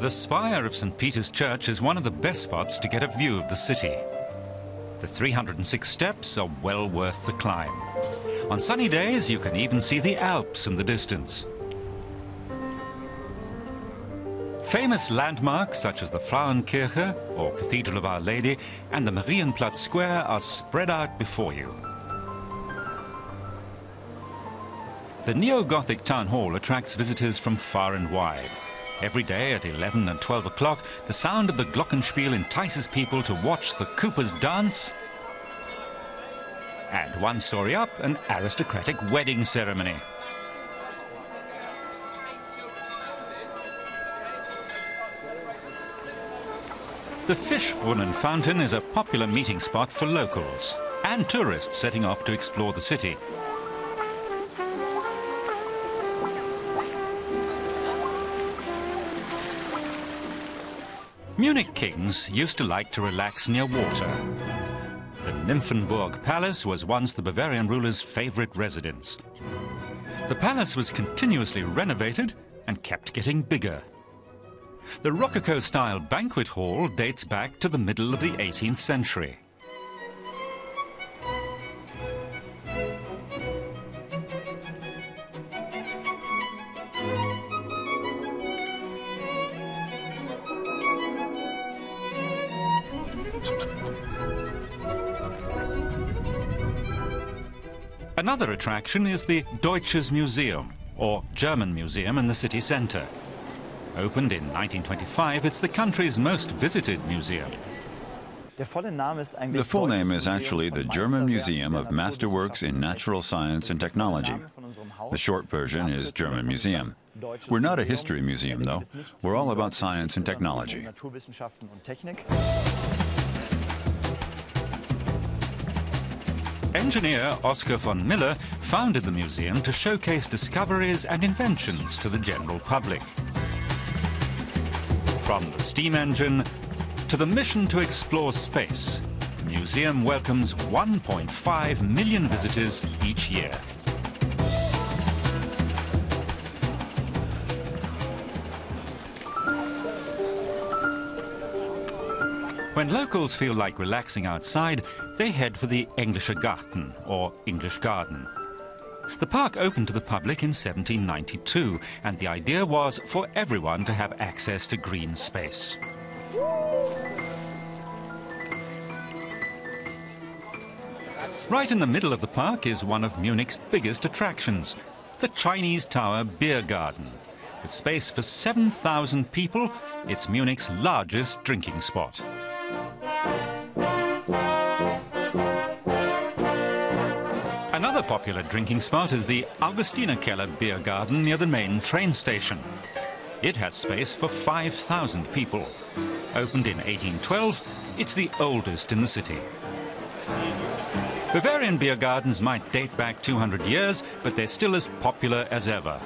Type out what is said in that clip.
The spire of St. Peter's Church is one of the best spots to get a view of the city. The 306 steps are well worth the climb. On sunny days, you can even see the Alps in the distance. Famous landmarks such as the Frauenkirche, or Cathedral of Our Lady, and the Marienplatz Square are spread out before you. The neo-Gothic town hall attracts visitors from far and wide. Every day at 11 and 12 o'clock, the sound of the glockenspiel entices people to watch the Coopers dance. And one story up, an aristocratic wedding ceremony. The Fischbrunnen fountain is a popular meeting spot for locals and tourists setting off to explore the city. Munich kings used to like to relax near water. The Nymphenburg Palace was once the Bavarian ruler's favorite residence. The palace was continuously renovated and kept getting bigger. The Rococo-style banquet hall dates back to the middle of the 18th century. Another attraction is the Deutsches Museum, or German Museum in the city centre. Opened in 1925, it's the country's most visited museum. The full name is actually the German Museum of Masterworks in Natural Science and Technology. The short version is German Museum. We're not a history museum, though. We're all about science and technology. Engineer Oskar von Miller founded the museum to showcase discoveries and inventions to the general public. From the steam engine to the mission to explore space, the museum welcomes 1.5 million visitors each year. When locals feel like relaxing outside, they head for the Englischer Garten, or English Garden. The park opened to the public in 1792, and the idea was for everyone to have access to green space. Right in the middle of the park is one of Munich's biggest attractions, the Chinese Tower Beer Garden. With space for 7,000 people, it's Munich's largest drinking spot. Another popular drinking spot is the Augustinerkeller Beer Garden near the main train station. It has space for 5,000 people. Opened in 1812, it's the oldest in the city. Bavarian beer gardens might date back 200 years, but they're still as popular as ever.